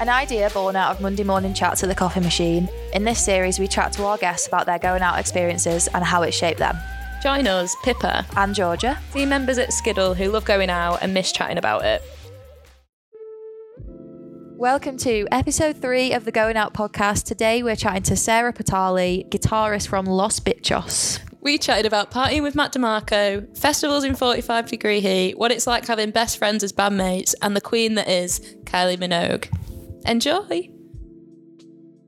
An idea born out of Monday morning chats at the coffee machine. In this series, we chat to our guests about their going out experiences and how it shaped them. Join us, Pippa, And Georgia. team members at Skiddle who love going out and miss chatting about it. Welcome to episode three of the Going Out podcast. Today, we're chatting to Serra Petale, guitarist from Los Bitchos. We chatted about partying with Mac DeMarco, festivals in 45 degree heat, what it's like having best friends as bandmates, and the queen that is Kylie Minogue. Enjoy!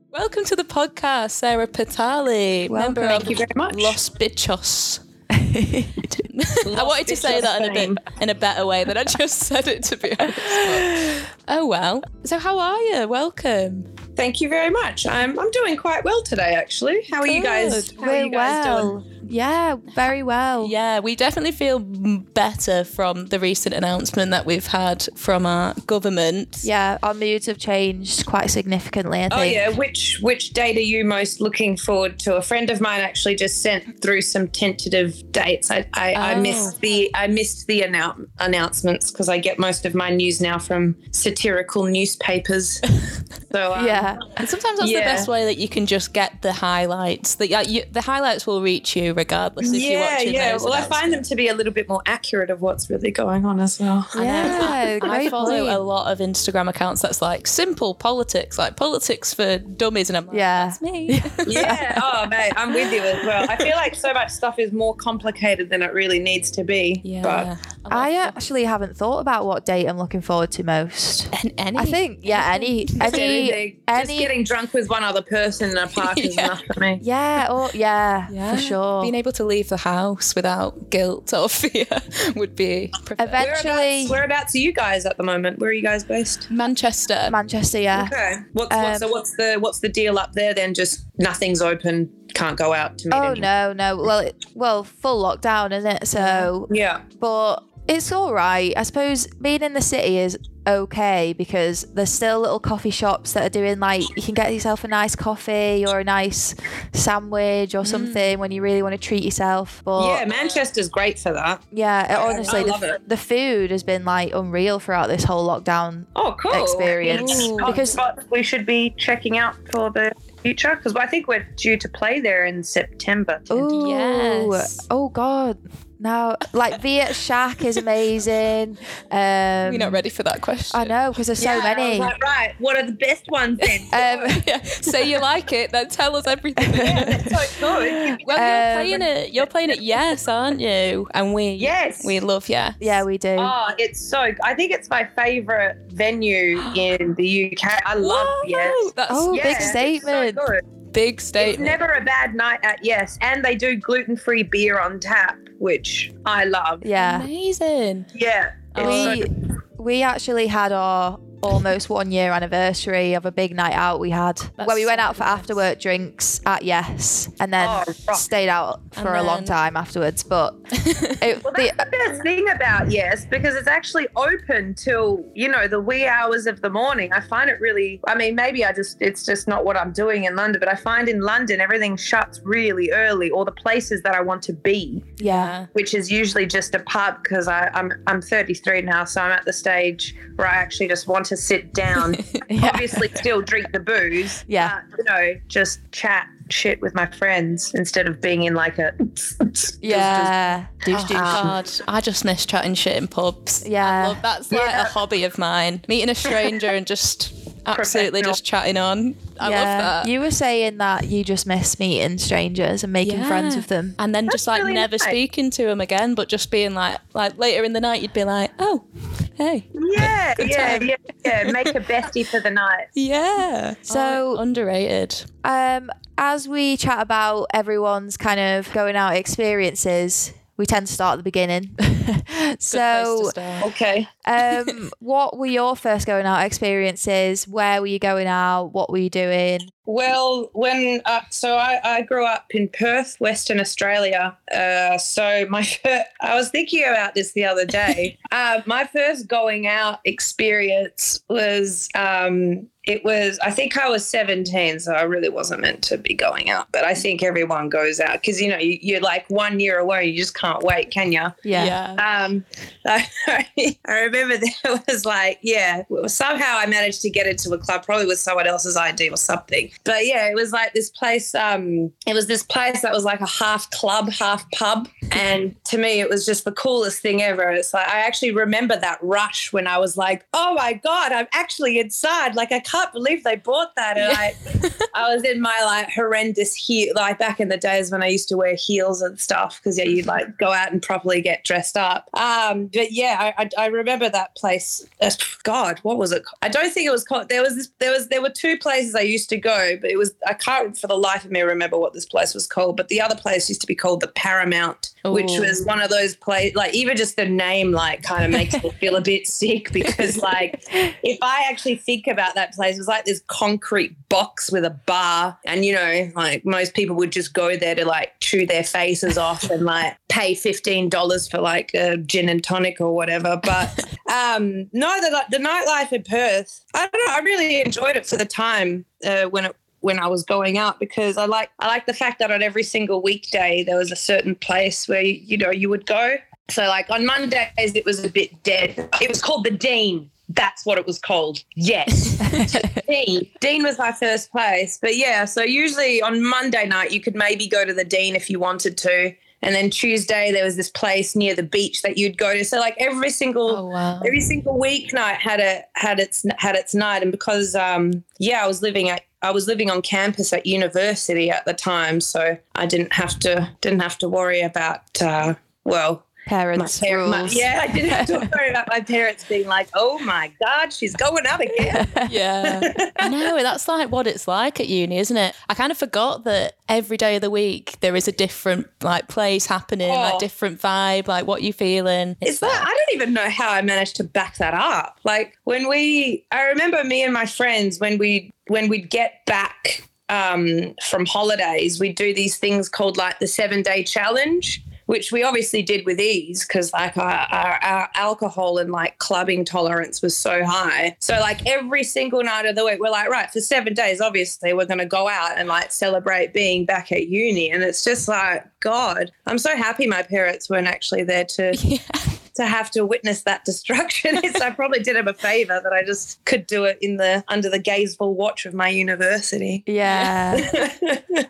Welcome to the podcast, Serra Petale, member Welcome. of Thank you very much. Los Bitchos. I wanted to say that in a bit in a better way than I just said it to be honest. Oh well. So how are you? Welcome. Thank you very much. I'm I'm doing quite well today, actually. How are you guys? How are We're you guys well. doing? Yeah, very well. Yeah, we definitely feel better from the recent announcement that we've had from our government. Yeah, our moods have changed quite significantly, I think. Oh yeah, which which date are you most looking forward to? A friend of mine actually just sent through some tentative dates. I I, I Oh. missed the I missed the annou- announcements because I get most of my news now from satirical newspapers. so um, Yeah. And sometimes that's the best way that you can just get the highlights. The, yeah, you, the highlights will reach you regardless if you're yeah, watching yeah. those Well, I find them to be a little bit more accurate of what's really going on as well. I. Yeah, I great follow point. a lot of Instagram accounts that's like simple politics, like politics for dummies, and I'm like, Yeah. that's me. yeah. Oh, mate, I'm with you as well. I feel like so much stuff is more complicated than it really needs to be. yeah. But I actually haven't thought about what date I'm looking forward to most. And any, I think, yeah, any, just, any, anything- just getting drunk with one other person in a park is enough for me. yeah, or yeah, Yeah. for sure. being able to leave the house without guilt or fear would be preferred. Eventually, Whereabouts, whereabouts are you guys at the moment? Where are you guys based? Manchester. Manchester, yeah. Okay. What's, Um, what's, so what's the what's the deal up there then? Just nothing's open, can't go out to meet Oh anyone. no, no. Well, it, well, full lockdown, isn't it? So, Yeah. but it's all right. I suppose being in the city is okay because there's still little coffee shops that are doing like you can get yourself a nice coffee or a nice sandwich or mm. something when you really want to treat yourself. But yeah, Manchester's great for that. yeah, I- honestly, I the, it. the food has been like unreal throughout this whole lockdown. Oh, cool. Experience. Any Because- we should be checking out for the future because I think we're due to play there in September. Oh, Yes. oh God. Now, like Viet Shack is amazing. Um, We're not ready for that question. I know because there's so Yeah, I was many. like, right, what are the best ones then? Um, yeah, say you like it, then tell us everything. so good. Well, you're Um, playing it. You're playing it. Yes, aren't you? And we, Yes. we love yes. yeah, we do. Oh, it's so. I think it's my favorite venue in the UK. I love Whoa, Yes. That's Oh, Yeah, big it's so statement. big It's never a bad night at Yes, and they do gluten-free beer on tap, which I love. yeah, Amazing. Yeah, it's Oh, so we we actually had our almost one year anniversary of a big night out we had where we went out for nice. after work drinks at Yes and then Oh, stayed out for And a long time afterwards. But it, Well, the, that's the best thing about Yes because it's actually open till you know the wee hours of the morning. I find it really. I mean, maybe I just it's just not what I'm doing in London, but I find in London everything shuts really early, or the places that I want to be, yeah, which is usually just a pub because I'm I'm 33 now, so I'm at the stage where I actually just want to sit down. yeah, Obviously, still drink the booze. Yeah. but, you know, just chat shit with my friends instead of being in like a yeah. douche, Oh, douche. Ah. God, I just miss chatting shit in pubs. Yeah. Love, that's like Yeah. a hobby of mine. Meeting a stranger and just absolutely just chatting on. I yeah. love that. You were saying that you just miss meeting strangers and making friends with them. and then just That's like really never nice. speaking to him again, but just being like, like later in the night, you'd be like, oh, hey, Yeah, Good yeah, time. yeah, yeah. Make a bestie for the night. yeah. So- Oh, underrated. Um, as we chat about everyone's kind of going out experiences, we tend to start at the beginning. Good place to so. Okay. um, what were your first going out experiences? Where were you going out? What were you doing? Well, when uh, so I, I grew up in Perth, Western Australia. Uh, so my fir- I was thinking about this the other day. uh, my first going out experience was um, it was I think I was 17, so I really wasn't meant to be going out. But I think everyone goes out because you know you, you're like one year away, you just can't wait, can you? Yeah. Yeah. Um, I, I remember there was like, yeah, somehow I managed to get into a club, probably with someone else's ID or something. But yeah, it was like this place. Um, it was this place that was like a half club, half pub, and to me, it was just the coolest thing ever. It's like I actually remember that rush when I was like, oh my god, I'm actually inside. Like I can't believe they bought that, and I, I was in my like horrendous heel, like back in the days when I used to wear heels and stuff because yeah, you'd like go out and properly get dressed up. Um, but yeah, I, I, I remember that place. Uh, God, what was it? I don't think it was called. There was this, there was there were two places I used to go, but it was I can't for the life of me remember what this place was called. But the other place used to be called the Paramount, which was one of those places. Like even just the name, like kind of makes me feel a bit sick because like if I actually think about that place, it was like this concrete box with a bar, and you know, like most people would just go there to like chew their faces off and like pay fifteen dollars for like a gin and tonic or whatever. But um, no, the the nightlife in Perth, I don't know, I really enjoyed it for the time uh, when it when I was going out because I like I like the fact that on every single weekday there was a certain place where you know you would go. So like on Mondays it was a bit dead. It was called the Dean. That's what it was called. Yes. Dean. Dean was my first place. But yeah, so usually on Monday night you could maybe go to the Dean if you wanted to. And then Tuesday there was this place near the beach that you'd go to. So like every single Oh wow. every single weeknight had a had its had its night and because um yeah i was living at i was living on campus at university at the time so i didn't have to didn't have to worry about uh well Parents' rules. yeah i didn't talk to worry about my parents being like oh my god she's going out again Yeah. no. That's like what it's like at uni, isn't it? I kind of forgot that every day of the week there is a different like place happening, like Oh. different vibe, like what you feeling. Is that I don't even know how I managed to back that up. Like when we I remember me and my friends when we when we'd get back um, from holidays, we'd do these things called like the seven day challenge. Which we obviously did with ease because like our, our, our alcohol and like clubbing tolerance was so high. So like every single night of the week, we're like, right, for seven days, obviously we're going to go out and like celebrate being back at uni. And it's just like, God, I'm so happy my parents weren't actually there to to have to witness that destruction. It's, I probably did him a favor that I just could do it in the under the gazeful watch of my university. Yeah.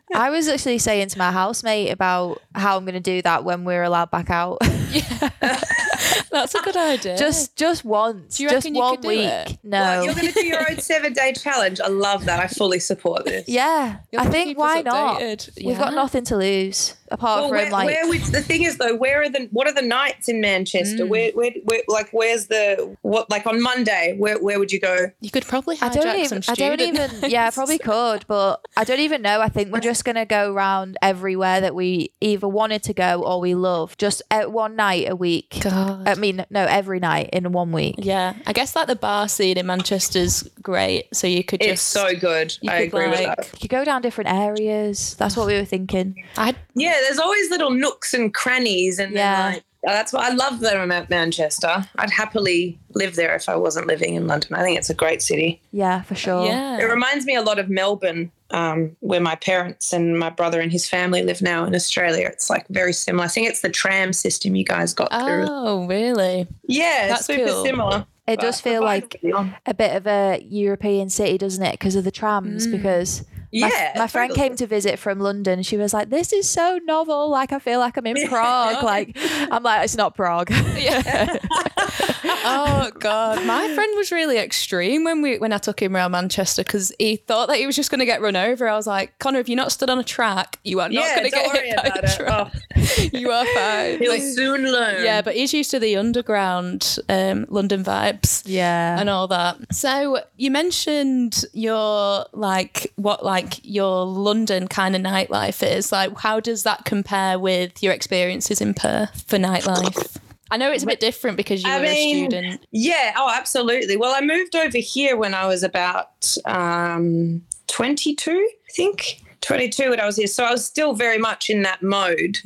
I was actually saying to my housemate about how I'm going to do that when we're allowed back out. That's a good idea. just just once. Do you just reckon you one could do week. it? No. Well, you're going to do your own seven day challenge. I love that. I fully support this. yeah. You'll I keep think us why not? updated. We've got Yeah. nothing to lose apart Well, from where, like where would the thing is though? Where are the what are the nights in Manchester? Mm. Where, where, where, like, where's the what? Like on Monday, where, where would you go? You could probably I hijack don't some even. I don't student even. Yeah, I nights. probably could, but I don't even know. I think we're just gonna go around everywhere that we either wanted to go or we love, just at one night a week. God. I mean, no, every night in one week. yeah, I guess like the bar scene in Manchester's great, so you could It's just. so good. you I could, agree with that. You could go down different areas. That's what we were thinking. I Yeah, there's always little nooks and crannies, and Yeah. then like uh, that's what I love that I'm at Manchester. I'd happily live there if I wasn't living in London. I think it's a great city. Yeah, for sure. yeah. It reminds me a lot of Melbourne, um, where my parents and my brother and his family live now in Australia. It's like very similar. I think it's the tram system you guys got through. Oh, really? Yeah, that's super cool. similar. It does feel like a bit of a European city, doesn't it? Because of the trams. Mm. Because my, yeah, my friend totally. came to visit from London. She was like, "This is so novel. Like I feel like I'm in Prague. Like I'm like, it's not Prague. Yeah. oh god, my friend was really extreme when we when I took him around Manchester because he thought that he was just going to get run over. I was like, Connor, if you're not stood on a track, you are not Yeah, going to get hit by about a it. Oh, You are fine. he'll Like- soon learn. yeah, but he's used to the underground um, London vibes yeah. and all that. So you mentioned your like what like your London kind of nightlife is. Like how does that compare with your experiences in Perth for nightlife? I know it's a bit different because you I were mean, a student. Yeah, oh, absolutely. Well, I moved over here when I was about um, 22, I think. 22 when I was here. So I was still very much in that mode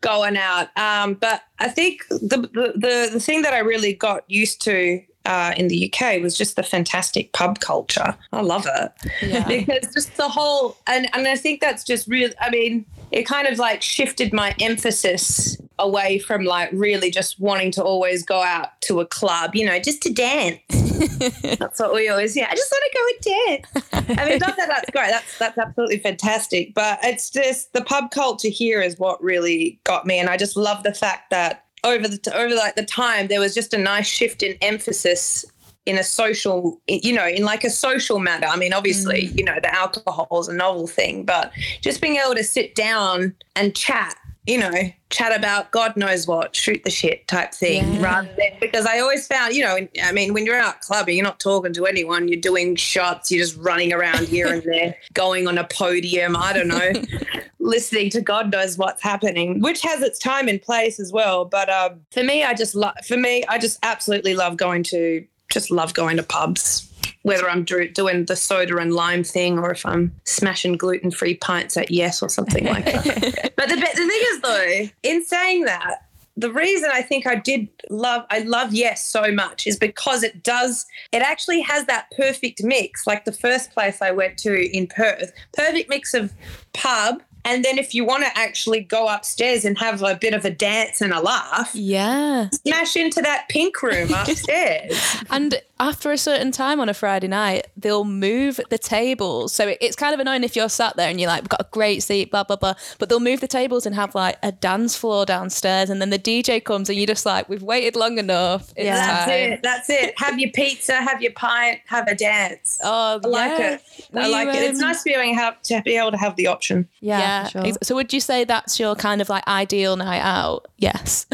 going out. Um, but I think the, the, the, the thing that I really got used to uh, in the UK was just the fantastic pub culture. I love it. Yeah. because just the whole and and I think that's just real I mean it kind of like shifted my emphasis away from like really just wanting to always go out to a club, you know, just to dance. that's what we always, yeah, I just want to go and dance. I mean, not that that's great. That's that's absolutely fantastic. But it's just the pub culture here is what really got me, and I just love the fact that over the over like the time there was just a nice shift in emphasis in a social you know in like a social matter i mean obviously Mm. you know the alcohol is a novel thing but just being able to sit down and chat you know chat about god knows what shoot the shit type thing Yeah. rather than because i always found you know i mean when you're out clubbing you're not talking to anyone you're doing shots you're just running around here and there going on a podium i don't know listening to God knows what's happening, which has its time and place as well. But um, for me, I just love. For me, I just absolutely love going to. Just love going to pubs. Whether I'm do- doing the soda and lime thing, or if I'm smashing gluten-free pints at Yes or something like that. but the, the thing is, though, in saying that, the reason I think I did love I love Yes so much is because it does it actually has that perfect mix like the first place I went to in Perth perfect mix of pub and then if you want to actually go upstairs and have a bit of a dance and a laugh Yeah. smash into that pink room upstairs And after a certain time on a Friday night, they'll move the tables. So it's kind of annoying if you're sat there and you're like, we've got a great seat, blah, blah, blah. But they'll move the tables and have like a dance floor downstairs. And then the DJ comes and you're just like, we've waited long enough. It's Yeah. that's time. it that's it have your pizza have your pint have a dance Oh, I like it I We, like it it's um, nice being have to be able to have the option Yeah, Yeah. For sure. So would you say that's your kind of like ideal night out? Yes.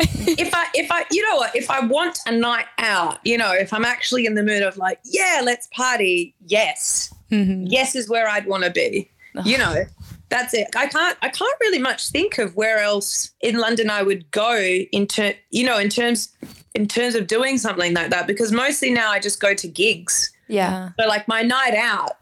if I if I you know what if I want a night out, you know, if I'm actually in the mood of like, yeah, let's party, yes, Mhm. yes is where I'd want to be. You know, that's it. I can't I can't really much think of where else in London I would go into you know in terms in terms of doing something like that because mostly now I just go to gigs. yeah. So like my night out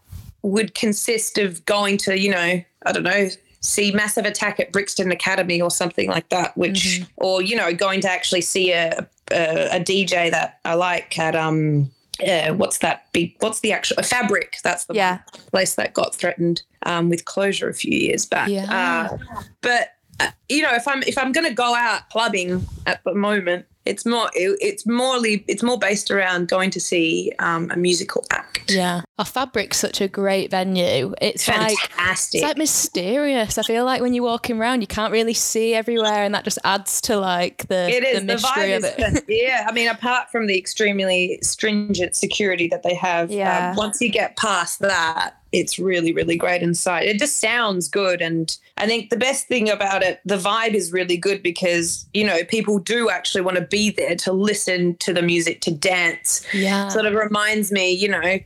would consist of going to, you know, I don't know, see Massive Attack at Brixton Academy or something like that, which or you know, going to actually see a a, a DJ that I like at um uh, what's that big what's the actual fabric that's the Yeah. place that got threatened um, with closure a few years back Yeah. uh, but uh, you know if i'm if i'm going to go out clubbing at the moment it's more it, it's morely it's more based around going to see um, a musical act Yeah. Our Fabric's such a great venue. It's like fantastic it's like mysterious. I feel like when you're walking around, you can't really see everywhere, and that just adds to like the, It is the the, mystery vibe of is it. fan- yeah. I mean, apart from the extremely stringent security that they have, Yeah. um, once you get past that, it's really, really great inside. It just sounds good, and I think the best thing about it, the vibe is really good because you know people do actually want to be there to listen to the music, to dance. Yeah. Sort of reminds me, you know.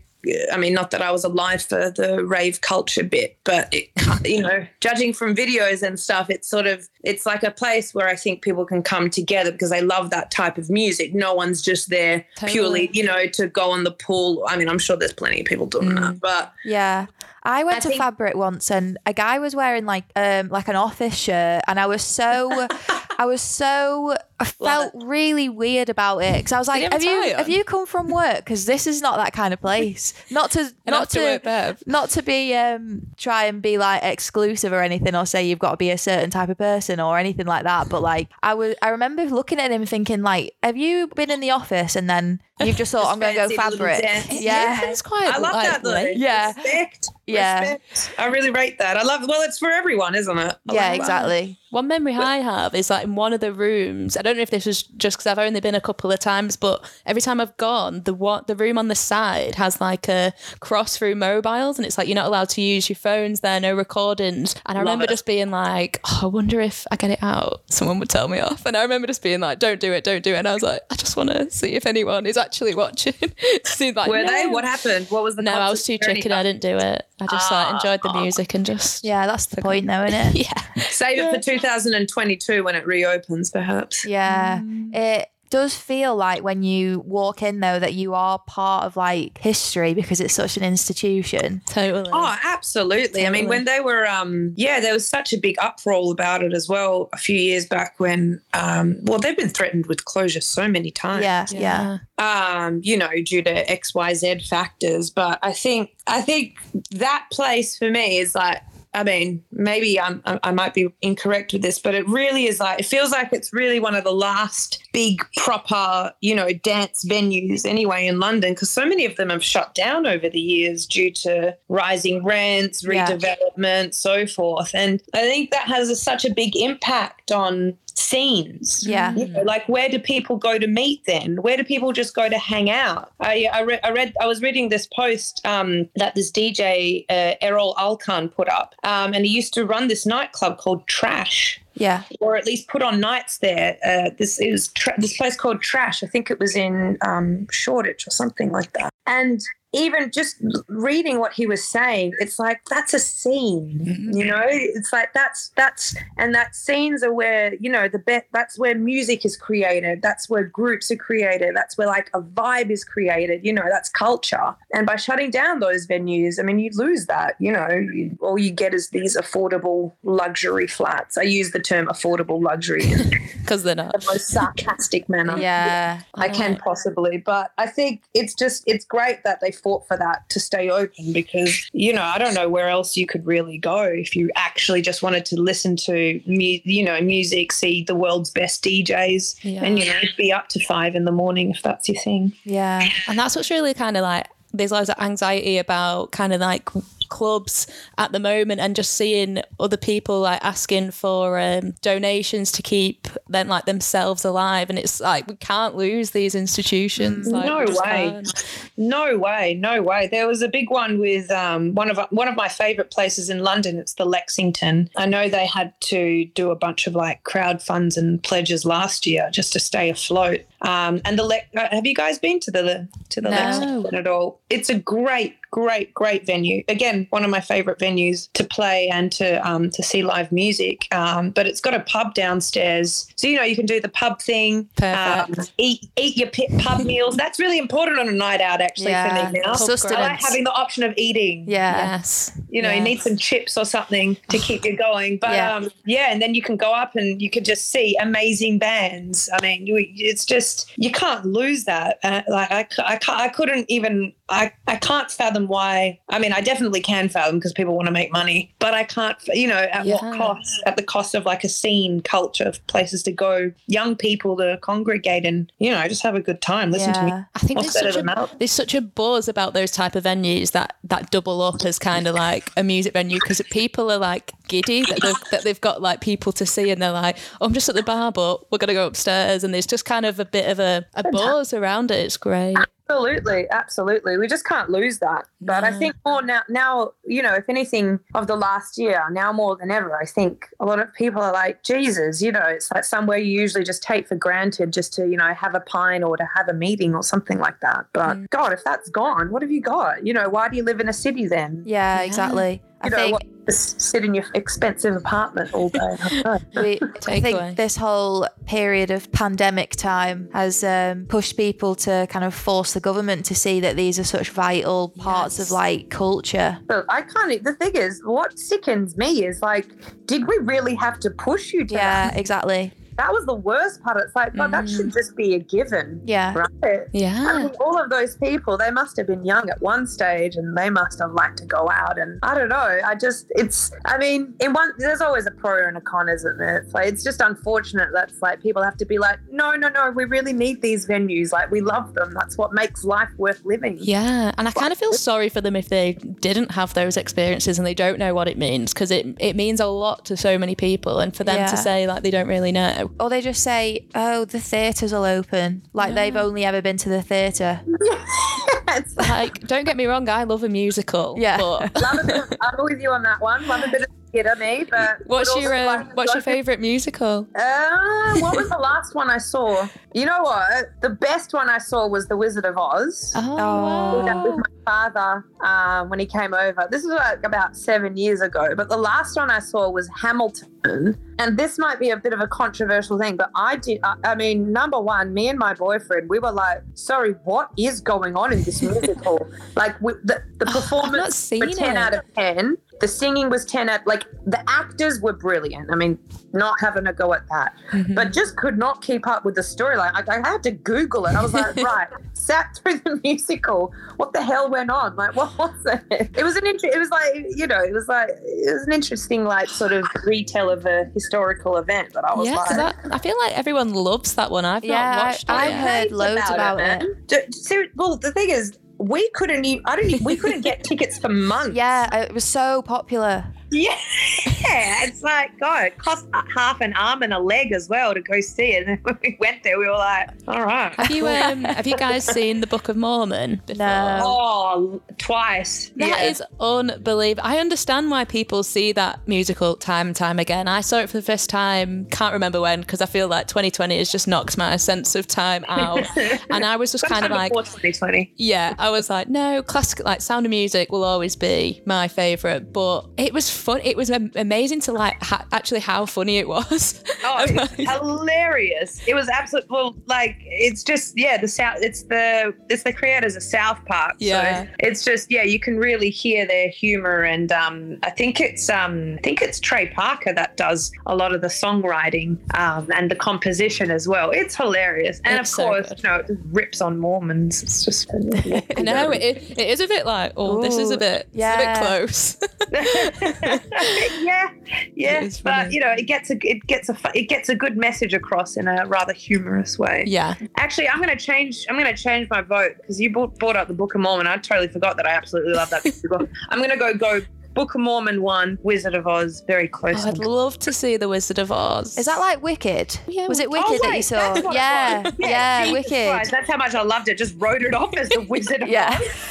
I mean, not that I was alive for the rave culture bit, but it, you know, judging from videos and stuff, it's sort of it's like a place where I think people can come together because they love that type of music. No one's just there Totally. purely, you know, to go on the pool. I mean, I'm sure there's plenty of people doing that, but Yeah. I went I to think- Fabric once and a guy was wearing like um like an office shirt and I was so I was so I felt really weird about it because I was like he have a you have you come from work because this is not that kind of place not to not to work, Bev. not to be um try and be like exclusive or anything or say you've got to be a certain type of person or anything like that but like I was I remember looking at him thinking like have you been in the office and then you've just thought I'm going to go fancied a Fabric yeah It's quite I love like, that though. Yeah. Respect. Yeah. Respect. I really rate that. I love well, it's for everyone, isn't it? I yeah exactly. that. One memory I have is like in one of the rooms. I don't know if this was just because I've only been a couple of times, but every time I've gone, the what the room on the side has like a cross through mobiles, and it's like you're not allowed to use your phones there, no recordings. And I Love remember it. just being like, oh, I wonder if I get it out, someone would tell me off. And I remember just being like, don't do it, don't do it. And I was like, I just want to see if anyone is actually watching. see like, Were they? What happened? What was the No, I was too chicken. I didn't do it. I just like Ah. enjoyed the music and just yeah that's the point though isn't it yeah. Save it for 2022 when it reopens, perhaps. Yeah. It does feel like when you walk in though that you are part of like history because it's such an institution. Totally. Oh, absolutely. I mean, when they were, um, yeah, there was such a big uproar about it as well a few years back when, um, well, they've been threatened with closure so many times. Yeah, yeah. um, you know, due to X, Y, Z factors. But I think I think that place for me is like I mean, maybe I'm, I might be incorrect with this, but it really is like, it feels like it's really one of the last big, proper, you know, dance venues anyway in London, because so many of them have shut down over the years due to rising rents, Yeah. redevelopment, so forth. And I think that has a, such a big impact on scenes. Yeah. You know, like where do people go to meet then? Where do people just go to hang out? I I, re- I read I was reading this post um, that this DJ uh, Erol Alkan put up, um, and he used to run this nightclub called Trash. Yeah. Or at least put on nights there. Uh, this is tra- this place called Trash. I think it was in um, Shoreditch or something like that. And even just reading what he was saying, it's like that's a scene, mm-hmm. you know. It's like that's that's and that scenes are where you know the bet. That's where music is created. That's where groups are created. That's where like a vibe is created. You know, that's culture. And by shutting down those venues, I mean you lose that. You know, you, all you get is these affordable luxury flats. I use the term affordable luxury Because they're not. the most sarcastic manner. Yeah. I can oh. possibly, but I think it's just it's great that they fought for that to stay open because you know I don't know where else you could really go if you actually just wanted to listen to mu- you know music, see the world's best DJs, Yeah. and you know be up to five in the morning if that's your thing. Yeah. And that's what's really kind of like, there's loads of anxiety about kind of like clubs at the moment and just seeing other people like asking for um, donations to keep then like themselves alive and it's like we can't lose these institutions like, No way. can't. No way, no way. There was a big one with um, one of one of my favorite places in London. It's the Lexington. I know they had to do a bunch of like crowd funds and pledges last year just to stay afloat. Um, and the Le- uh, have you guys been to the to the No. Lexington at all? It's a great, great, great venue. Again, one of my favorite venues to play and to um, to see live music. Um, but it's got a pub downstairs, so you know you can do the pub thing. Um, eat eat your pub meals. That's really important on a night out, actually, Yeah. for me now. I like having the option of eating. Yeah. yes You know, you need some chips or something to keep you going. But Yeah. yeah. Um, yeah, and then you can go up and you can just see amazing bands. I mean, you, it's just you can't lose that. Uh, like I, I, I couldn't even I, I can't fathom why. I mean, I definitely can fathom because people want to make money, but I can't. You know, at Yeah. what cost? At the cost of like a scene culture of places to go, young people to congregate and you know just have a good time. Listen to me. I think there's such, a, there's such a buzz about those type of venues that that double up as kind of like a music venue because people are like giddy that they've, that they've got like people to see and they're like, oh, I'm just at the bar, but we're gonna go upstairs, and there's just kind of a bit of a, a buzz around it. It's great. Absolutely, absolutely. We just can't lose that. But I think more now, now, you know, if anything of the last year, now more than ever, I think a lot of people are like, Jesus, you know, it's like somewhere you usually just take for granted just to, you know, have a pine or to have a meeting or something like that. But mm. God, if that's gone, what have you got? You know, why do you live in a city then? Yeah, Yeah. exactly. I You know, think what, sit in your expensive apartment all day. I we, I Takeaway. think this whole period of pandemic time has um, pushed people to kind of force the government to see that these are such vital parts Yes. of like culture. But I can't. The thing is, what sickens me is like, did we really have to push you to Yeah, that? exactly. That was the worst part. It's like, God, that should mm. just be a given. Yeah. Right. I Yeah. mean, all of those people, they must have been young at one stage and they must have liked to go out. And I don't know. I just, it's, I mean, in one, there's always a pro and a con, isn't there? It's like, it's just unfortunate that's like people have to be like, no, no, no, we really need these venues. Like, we love them. That's what makes life worth living. Yeah, and I kind of feel sorry for them if they didn't have those experiences and they don't know what it means because it it means a lot to so many people, and for them Yeah. to say like they don't really know. Or they just say, oh, the theatres will open. Like they've ah. only ever been to the theatre. like, Like, don't get me wrong, I love a musical. Yeah. But love a bit of, I'm with you on that one. Love a bit of me. But what's your uh, what's your favourite musical? Uh, what was the last one I saw? You know what? The best one I saw was The Wizard of Oz. Oh, With my father um, when he came over. This was like about seven years ago. But the last one I saw was Hamilton. And this might be a bit of a controversial thing, but I did. I, I mean, number one, me and my boyfriend, we were like, "Sorry, what is going on in this musical?" like we, the the Oh, I've not performance seen were ten it. out of ten. The singing was 10 out. Like the actors were brilliant. I mean, not having a go at that, Mm-hmm. but just could not keep up with the storyline. I, I had to Google it. I was like, right, sat through the musical. What the hell went on? Like, what was it? It was an inter- It was like, you know, it was like, it was an interesting, like, sort of retell of a historical event. But I was Yeah, like, because I, I feel like everyone loves that one. I've Yeah, not I- watched it I've heard loads about it. man. D- well, the thing is, we couldn't even. I didn't. Even, we couldn't get tickets for months. Yeah, it was so popular. Yeah, it's like God, it cost half an arm and a leg as well to go see it. And when we went there, we were like, all right. Have you um have you guys seen the Book of Mormon before? No. Oh, twice. That yeah. is unbelievable. I understand why people see that musical time and time again. I saw it for the first time, can't remember when, because I feel like 2020 has just knocked my sense of time out. and I was just kind of like, before 2020. yeah, I was like, no, classic, like Sound of Music will always be my favourite. But it was fun. It was amazing to like ha- actually how funny it was. Oh, I'm it's hilarious! It was absolute. Well, like it's just yeah, the South. It's the it's the creators of South Park. Yeah. so it's just yeah, you can really hear their humor, and um, I think it's um, I think it's Trey Parker that does a lot of the songwriting um, and the composition as well. It's hilarious, and It's of so course, good. you know, it just rips on Mormons. It's just I know it, it is a bit like, oh, this is a bit, yeah. it's a bit close. yeah, yeah, but you know, it gets a it gets a it gets a good message across in a rather humorous way. yeah, Actually, I'm going to change. I'm going to change my vote because you brought, brought up the Book of Mormon. I totally forgot that I absolutely love that. book. I'm going to go go Book of Mormon one, Wizard of Oz, very close. Oh, I'd love to see the Wizard of Oz. Is that like Wicked? Yeah, was it oh, Wicked. Wicked Oh, that you saw? that's what it Yeah, yeah, Jesus Wicked. Christ, that's how much I loved it. Just wrote it off as the Wizard of Yeah. Oz.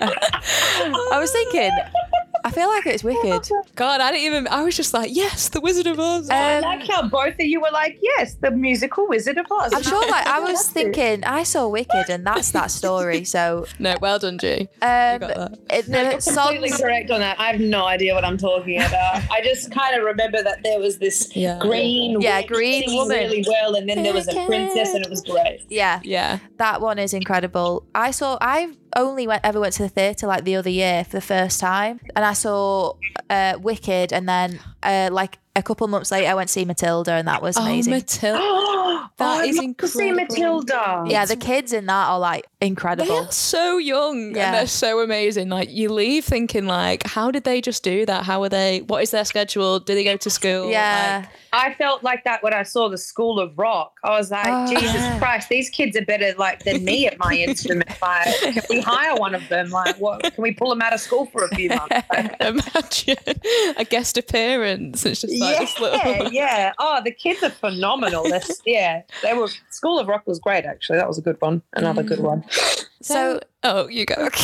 I was thinking, I feel like it's Wicked. God, I didn't even. I was just like, yes, the Wizard of Oz. I Um, like how both of you were like, yes, the musical Wizard of Oz. I'm sure, like, I was thinking, I saw Wicked, and that's that story. So, no, well done, G. um, got that. it, No, the you're completely songs. correct on that. I have no idea what I'm talking about. I just kind of remember that there was this Yeah. green, Yeah, witch green singing woman. really well, and then there was a princess, and it was great. Yeah, Yeah. that one is incredible. I saw. I only went ever went to the theatre like the other year for the first time, and I saw uh, Wicked, and then uh, like a couple months later, I went to see Matilda, and that was amazing. Oh, Matilda. Oh, That is I'd to see incredible. Matilda. yeah, the kids in that are like incredible. They are so young Yeah. and they're so amazing. Like you leave thinking, like, how did they just do that? How are they? What is their schedule? Do they go to school? Yeah, I felt like that when I saw the School of Rock. I was like, Oh, Jesus yeah. Christ, these kids are better like than me at my instrument. Like, can we hire one of them? Like, what? Can we pull them out of school for a few months? Like, imagine a guest appearance. It's just like this yeah, little. yeah. Oh, the kids are phenomenal. That's, yeah, they were. School of Rock was great. Actually, that was a good one. Another good one. So- oh, you go.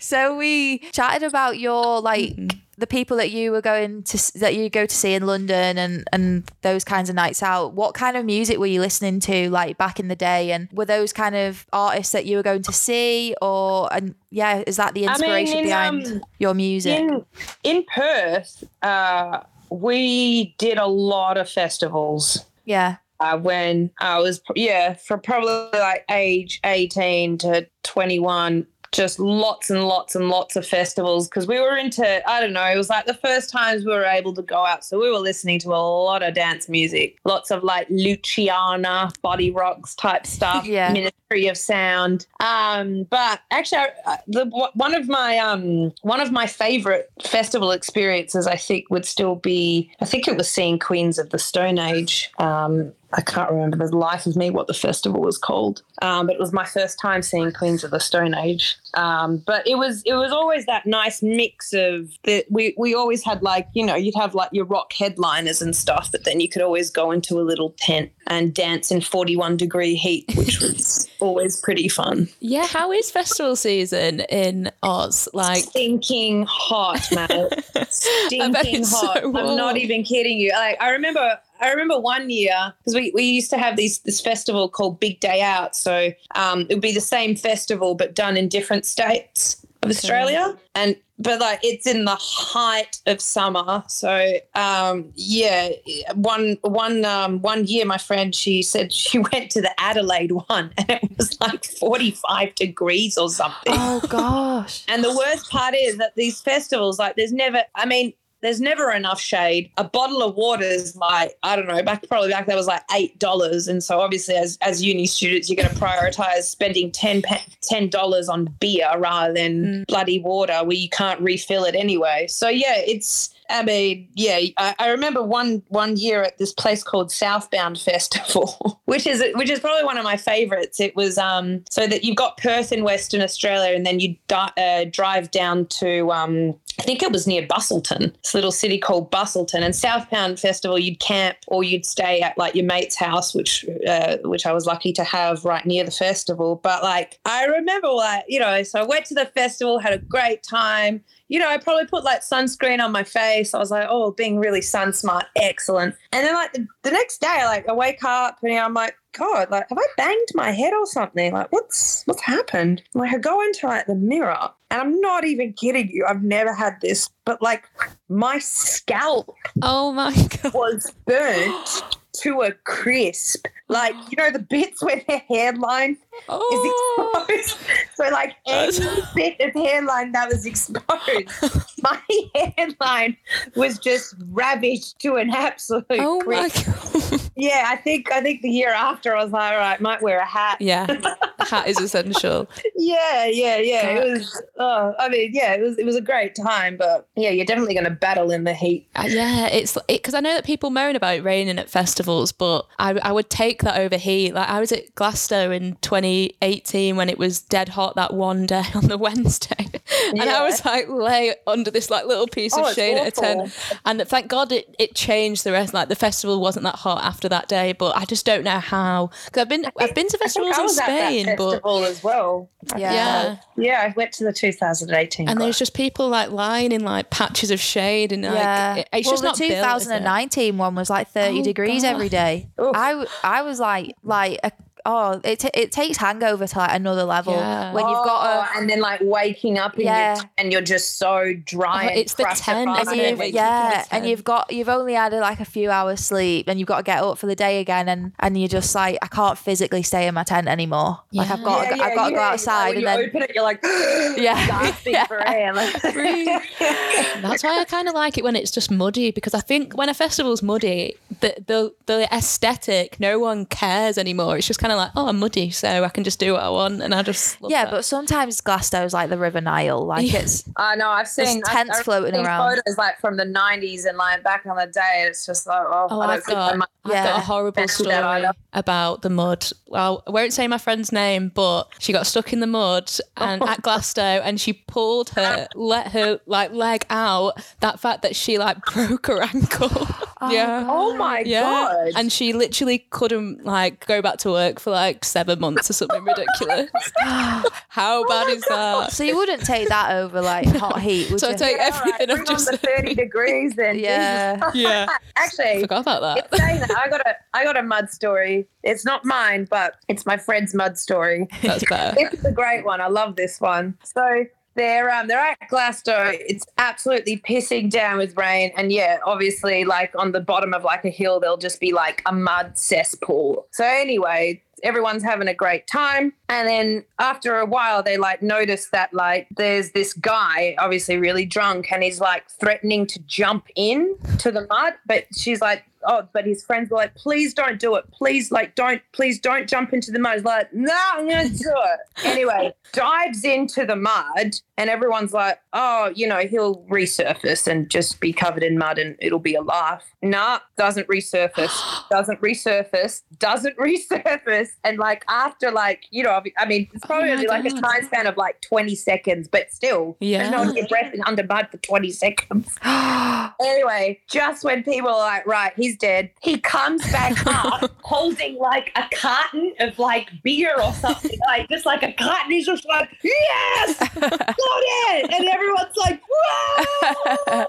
So we chatted about your like Mm-hmm. the people that you were going to that you go to see in London and and those kinds of nights out. What kind of music were you listening to like back in the day? And were those kind of artists that you were going to see, or and yeah, is that the I mean, inspiration in, behind um, your music? In in Perth, uh, we did a lot of festivals. yeah, uh, when I was, yeah, for probably like age 18 to 21, just lots and lots and lots of festivals because we were into, I don't know, it was like the first times we were able to go out. So we were listening to a lot of dance music, lots of like Luciana, Bodyrox type stuff, Yeah. Ministry of Sound. Um, but actually, I- the one of my um one of my favorite festival experiences, I think, would still be. I think it was seeing Queens of the Stone Age. Um, I can't remember the life of me what the festival was called, um, but it was my first time seeing Queens of the Stone Age. Um, but it was it was always that nice mix of that we we always had like you know you'd have like your rock headliners and stuff, but then you could always go into a little tent and dance in forty one degree heat, which was always pretty fun. Yeah, how is festival season in Oz? Like, Stinking hot, man. Stinking hot. so I'm not even kidding you. Like I remember I remember one year because we, we used to have these this festival called Big Day Out. So um, it would be the same festival but done in different states. of Australia, and but like it's in the height of summer. So um, yeah, one one um, one year, my friend she said she went to the Adelaide one, and it was like forty five degrees or something. Oh gosh. And the worst part is that these festivals, like, there's never, I mean, there's never enough shade. A bottle of water is like, I don't know, back probably back there was like eight dollars. And so obviously as as uni students, you're gonna prioritize spending 10 dollars on beer rather than mm. bloody water where you can't refill it anyway. So yeah, it's I mean, yeah, I, I, remember one one year at this place called Southbound Festival, which is which is probably one of my favorites. It was um so that you've got Perth in Western Australia, and then you di- uh, drive down to um I think it was near Busselton, this little city called Busselton. And Southbound Festival, you'd camp or you'd stay at like your mate's house, which uh, which I was lucky to have right near the festival. But like I remember, like you know, so I went to the festival, had a great time you know, I probably put like sunscreen on my face. I was like, oh, being really sun smart, excellent. And then like the, the next day, like I wake up and I'm like, God, like have I banged my head or something? Like what's what's happened? Like I go into like the mirror and I'm not even kidding you. I've never had this, but like my scalp oh my god was burnt to a crisp. Like, you know, the bits where their hairline oh. is exposed. So, like, any bit of hairline that was exposed, my hairline was just ravaged to an absolute oh crisp. My God. Yeah, I think I think the year after I was like, all right, might wear a hat. Yeah, a hat is essential. yeah, yeah, yeah. It was. Oh, I mean, yeah, it was. It was a great time, but yeah, you're definitely going to battle in the heat. Uh, yeah, it's because it, I know that people moan about raining at festivals, but I, I would take that over heat. Like I was at Glasto in 2018 when it was dead hot that one day on the Wednesday, and yeah. I was like lay under this like little piece oh, of shade at a tent, and thank God it it changed the rest. Like the festival wasn't that hot after after that day, but I just don't know how. Because I've been I've been to festivals in Spain, but as well. Yeah. yeah, yeah, I went to the 2018, and there's just people like lying in like patches of shade, and like yeah. it, it's well, just the not 2019 built, one was like 30 oh, degrees God. every day. I I was like like a oh, it, t- it takes hangover to like another level yeah. when you've got a, oh, and then like waking up and, yeah. you're, and you're just so dry. Oh, it's the ten, and it? yeah, and you've got you've only had like a few hours sleep, and you've got to get up for the day again, and and you're just like I can't physically stay in my tent anymore. Yeah. Like I've got to, I've got to go outside, and then open it, you're like yeah, for air. That's why I kind of like it when it's just muddy because I think when a festival's muddy, the the the aesthetic, no one cares anymore. It's just kind of like, oh, I'm muddy, so I can just do what I want, and I just yeah. That. But sometimes Glasto's like the River Nile, like it's. I know. I've seen tents I, floating seen around. Photos like from the '90s and like back on the day. It's just like oh, oh I have got, I've yeah. got a horrible story about the mud. Well, I won't say my friend's name, but she got stuck in the mud and oh. at Glasto, and she pulled her, let her like leg out. That fact that she like broke her ankle. Oh, yeah. Oh my yeah. god. And she literally couldn't like go back to work for like seven months or something ridiculous. How oh bad oh is that? So you wouldn't take that over like hot heat, would so you? I take yeah, everything right. I've just the thirty degrees then. Yeah. yeah. Actually, I forgot about that. Saying that. I got a I got a mud story. It's not mine, but it's my friend's mud story. That's bad. it's a great one. I love this one. So they're um they're at Glasto. It's absolutely pissing down with rain, and yeah, obviously, like on the bottom of like a hill, there'll just be like a mud cesspool. So anyway, everyone's having a great time. And then after a while, they like notice that like there's this guy, obviously really drunk, and he's like threatening to jump in to the mud. But she's like, oh, but his friends were like, please don't do it. Please, like, don't, please don't jump into the mud. He's like, no, I'm going to do it. anyway, dives into the mud, and everyone's like, oh, you know, he'll resurface and just be covered in mud and it'll be a laugh. Nah, doesn't resurface, doesn't resurface, doesn't resurface. And like, after, like, you know, I mean, it's oh probably oh like a time span of like 20 seconds, but still, yeah. there's no one get breath under mud for 20 seconds. anyway, just when people are like, right, he's dead. He comes back up holding like a carton of like beer or something, like just like a carton. He's just like, yes, it. And everyone's like, whoa.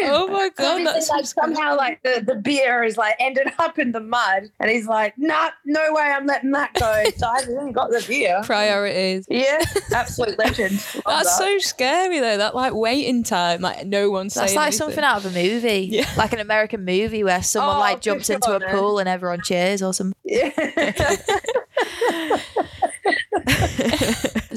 oh my God, That's like somehow like the, the beer is like ended up in the mud and he's like, nah, no way I'm letting that go. So I even got the beer. priorities. Yeah, absolute legend. Love That's that. so scary though. That like waiting time, like no one's That's saying like anything. something out of a movie, Yeah. like an American movie where someone Oh, like for jumps into a man. pool and everyone cheers or something. Yeah.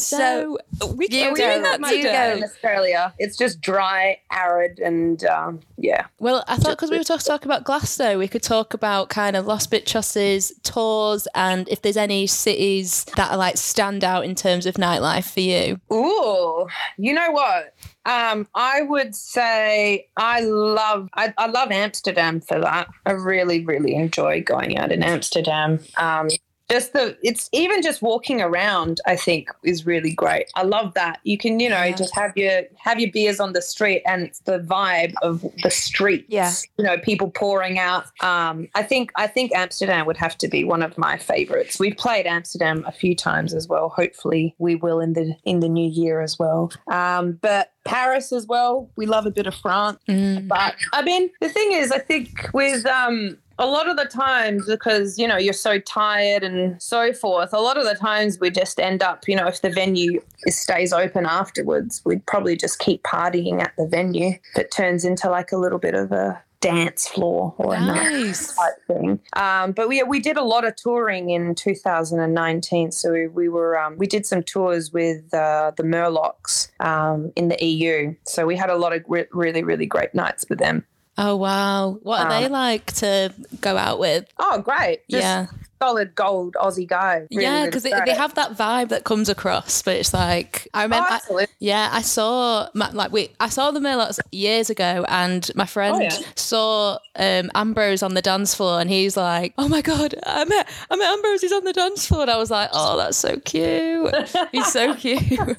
So we You are that you today? go. in Australia. It's just dry, arid, and um, yeah. Well, I thought because we were talking talk about Glasto, we could talk about kind of Los Bitchos's tours and if there's any cities that are like stand out in terms of nightlife for you. Ooh, you know what? Um, I would say I love I, I love Amsterdam for that. I really, really enjoy going out in Amsterdam. Um, just the it's even just walking around i think is really great. I love that. You can you know Yeah. just have your have your beers on the street and it's the vibe of the streets Yeah. you know people pouring out. Um i think i think amsterdam would have to be one of my favorites. We've played amsterdam a few times as well. Hopefully we will in the in the new year as well. Um but paris as well. We love a bit of france. But I mean, the thing is, I think with um, a lot of the times, because you know you're so tired and so forth, a lot of the times we just end up, you know, if the venue stays open afterwards, we'd probably just keep partying at the venue. It turns into like a little bit of a dance floor or a night Nice. type thing. Um, but we we did a lot of touring in 2019. So we, we were um, we did some tours with uh, the Murlocs um, in the EU. So we had a lot of re- really really great nights with them. Oh wow. What are they Um, like to go out with? Oh, great! Just yeah. solid gold Aussie guy. Really, yeah, because they, they have that vibe that comes across, but it's like I Oh, remember. I- yeah, I saw my, like we I saw the Murlocs years ago, and my friend Oh, yeah. saw um, Ambrose on the dance floor, and he's like, "Oh my god, I met I met Ambrose. He's on the dance floor." And I was like, "Oh, that's so cute. He's so cute."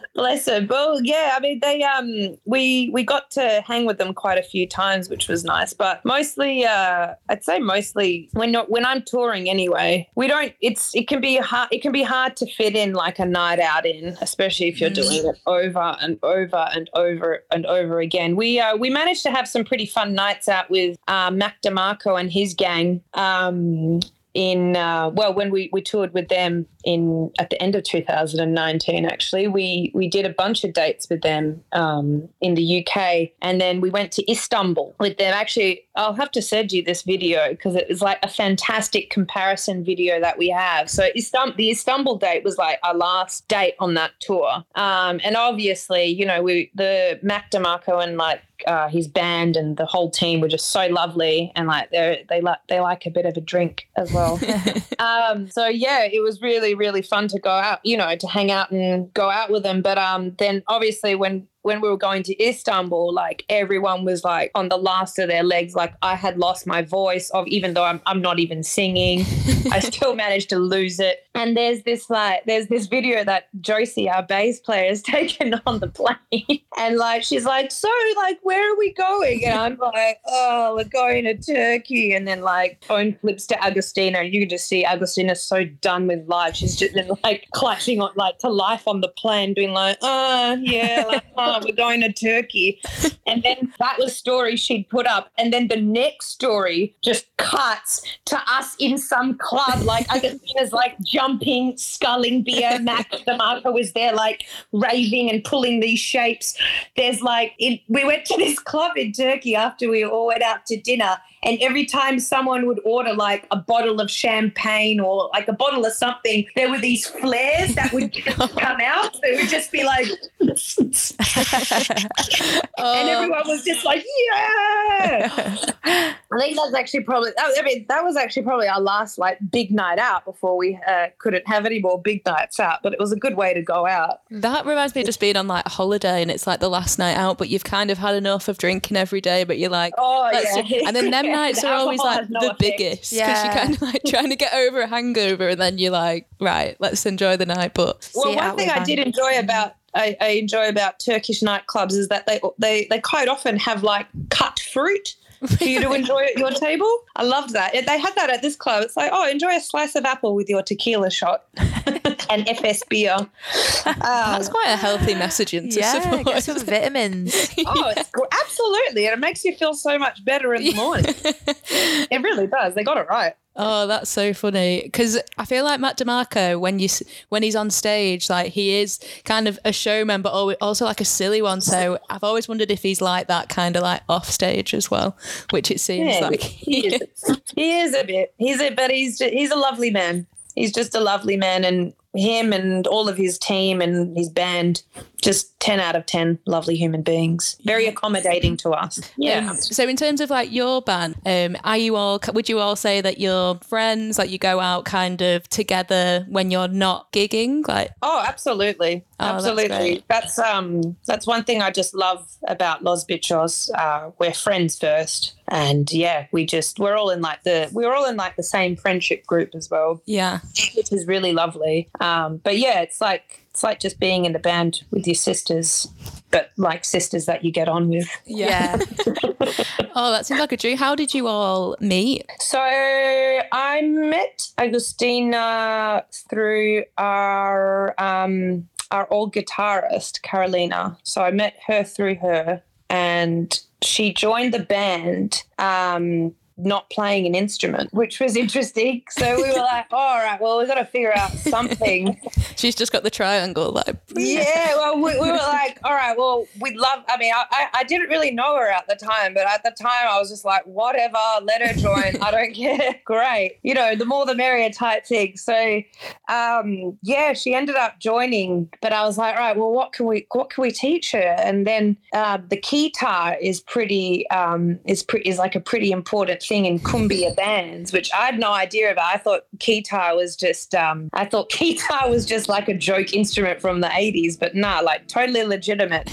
Bless her. Well, yeah, I mean they um we we got to hang with them quite a few times, which was nice. But mostly uh I'd say mostly when not when I'm touring anyway, we don't it's it can be hard it can be hard to fit in like a night out in, especially if you're Mm. doing it over and over and over and over again. We uh we managed to have some pretty fun nights out with uh Mac DeMarco and his gang. Um in uh, well when we, we toured with them in at the end of 2019 actually. We we did a bunch of dates with them um, in the UK and then we went to Istanbul with them. Actually I'll have to send you this video because it is like a fantastic comparison video that we have. So Istanbul the Istanbul date was like our last date on that tour. Um, and obviously you know we the Mac DeMarco and like uh, his band and the whole team were just so lovely and like they they like they like a bit of a drink as well. um, so yeah, it was really really fun to go out, you know, to hang out and go out with them. But um, then obviously when when we were going to Istanbul, like everyone was like on the last of their legs. Like I had lost my voice of even though I'm I'm not even singing, I still managed to lose it. And there's this like there's this video that Josie, our bass player, has taken on the plane, and like she's like, so like where are we going? And I'm like, oh, we're going to Turkey. And then like phone flips to Agustina, and you can just see Agustina's so done with life. She's just been like clutching on like to life on the plane, doing like, oh yeah, like, oh, Oh, we're going to Turkey. And then that was story she'd put up. And then the next story just cuts to us in some club, like Agustina's like jumping, sculling beer. Mac DeMarco was there like raving and pulling these shapes. There's like we went to this club in Turkey after we all went out to dinner. And every time someone would order like a bottle of champagne or like a bottle of something, there were these flares that would come out. It would just be like, and everyone was just like, yeah. I think that's actually probably. I mean, that was actually probably our last like big night out before we uh, couldn't have any more big nights out. But it was a good way to go out. That reminds me of just being on like a holiday and it's like the last night out, but you've kind of had enough of drinking every day, but you're like, Oh let's yeah, do- and then them nights are always like no the effect. biggest because Yeah. you're kind of like trying to get over a hangover and then you're like, right, let's enjoy the night. But Well, one thing with I did enjoy about I, I enjoy about Turkish nightclubs is that they they they quite often have like cut fruit for you to enjoy at your table. I loved that. They had that at this club. It's like, oh, enjoy a slice of apple with your tequila shot. and Efes beer. Um, That's quite a healthy messaging to yeah, support. get some vitamins. oh, it's gr- absolutely, and it makes you feel so much better in the morning. it really does. They got it right. Oh, that's so funny because I feel like Mac DeMarco when you when he's on stage, like he is kind of a showman, but also like a silly one. So I've always wondered if he's like that kind of like off stage as well, which it seems Yeah, like he is. he is a bit. He's a, but he's ju- he's a lovely man. He's just a lovely man, and him and all of his team and his band, just ten out of ten, lovely human beings. Very accommodating to us. Yeah. Um, so in terms of like your band, um, are you all? Would you all say that you're friends? Like you go out kind of together when you're not gigging? Like Oh, absolutely, Oh, absolutely. great. That's, um, that's one thing I just love about Los Bitchos. Uh, we're friends first, and yeah, we just we're all in like the we're all in like the same friendship group as well, yeah, which is really lovely. Um, but yeah, it's like it's like just being in the band with your sisters, but like sisters that you get on with. yeah. oh, that seems like a dream. How did you all meet? So I met Agustina through our um, our old guitarist Carolina. So I met her through her, and she joined the band. Um, not playing an instrument, which was interesting. So we were like, oh, all right, well, we've got to figure out something. She's just got the triangle. Like yeah, well, we, we were like, all right, well, we'd love, I mean, I, I, I didn't really know her at the time, but at the time I was just like, whatever, let her join. I don't care. Great. You know, the more the merrier type thing. So, um, yeah, she ended up joining, but I was like, all right, well, what can we, what can we teach her? And then uh, the keytar is pretty, um, is pretty, is like a pretty important thing in cumbia bands, which I had no idea about. I thought keytar was just, um, I thought keytar was just like a joke instrument from the 80s, but nah, like totally legitimate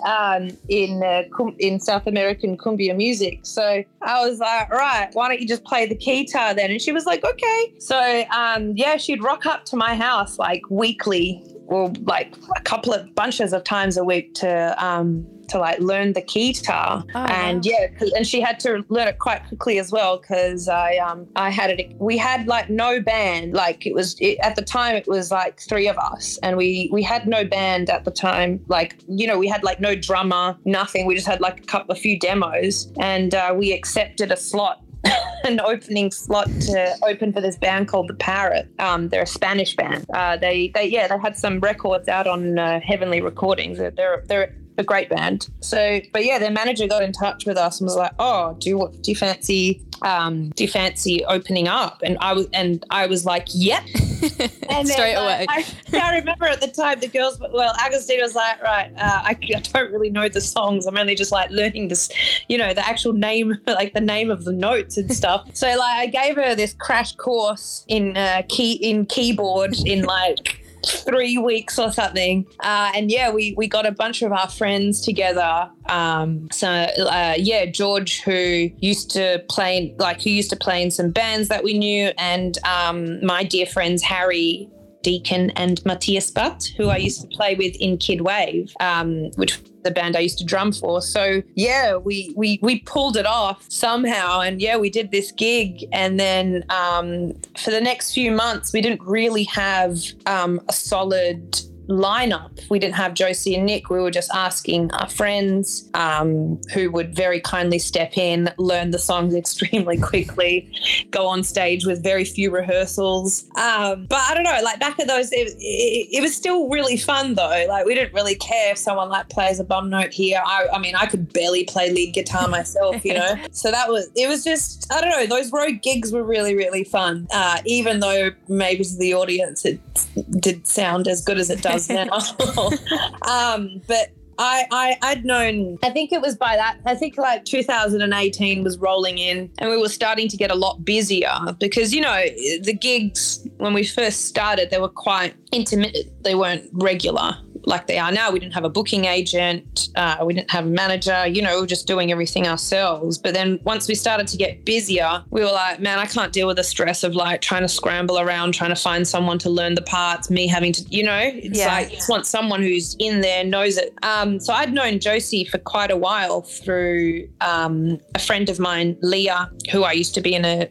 um, in uh, cum- in South American cumbia music. So I was like, right, why don't you just play the keytar then? And she was like, okay. So um, yeah, she'd rock up to my house like weekly or like a couple of bunches of times a week to um, to like learn the keytar Oh, and wow. yeah and she had to learn it quite quickly as well because i um i had it we had like no band like it was it, at the time it was like three of us and we we had no band at the time like you know we had like no drummer nothing we just had like a couple a few demos and uh, we accepted a slot an opening slot to open for this band called the Parrot. Um, they're a Spanish band. Uh, they, they, yeah, they had some records out on uh, Heavenly Recordings. They're, they're a great band. So, but yeah, their manager got in touch with us and was like, "Oh, do you want do you fancy um, do you fancy opening up?" And I was and I was like, "Yep." And Straight uh, away. I, I remember at the time the girls, well, Agustina was like, right, uh, I, I don't really know the songs. I'm only just like learning this, you know, the actual name, like the name of the notes and stuff. so like I gave her this crash course in uh, key in keyboard in like three weeks or something. Uh, and yeah, we, we got a bunch of our friends together. Um, so uh, yeah, George, who used to play, like who used to play in some bands that we knew, and um, my dear friends Harry. Deacon and Matthias Butt, who I used to play with in Kid Wave, um, which was the band I used to drum for. So yeah, we we we pulled it off somehow, and yeah, we did this gig, and then um, for the next few months, we didn't really have um, a solid lineup. We didn't have Josie and Nick. We were just asking our friends um, who would very kindly step in, learn the songs extremely quickly, go on stage with very few rehearsals. Um, but I don't know, like back at those, it, it, it was still really fun though. Like we didn't really care if someone like plays a bum note here. I, I mean, I could barely play lead guitar myself, you know. so that was it. Was just I don't know. Those road gigs were really really fun. Uh, even though maybe to the audience it did sound as good as it does now. um, but I, I I'd known I think it was by that I think like 2018 was rolling in and we were starting to get a lot busier because you know the gigs when we first started they were quite intermittent they weren't regular like they are now. We didn't have a booking agent uh, we didn't have a manager you know we were just doing everything ourselves. But then once we started to get busier we were like man I can't deal with the stress of like trying to scramble around trying to find someone to learn the parts me having to you know? It's Yeah. like just want someone who's in there knows it. Um, so I'd known Josie for quite a while through um, a friend of mine Leah who I used to be in a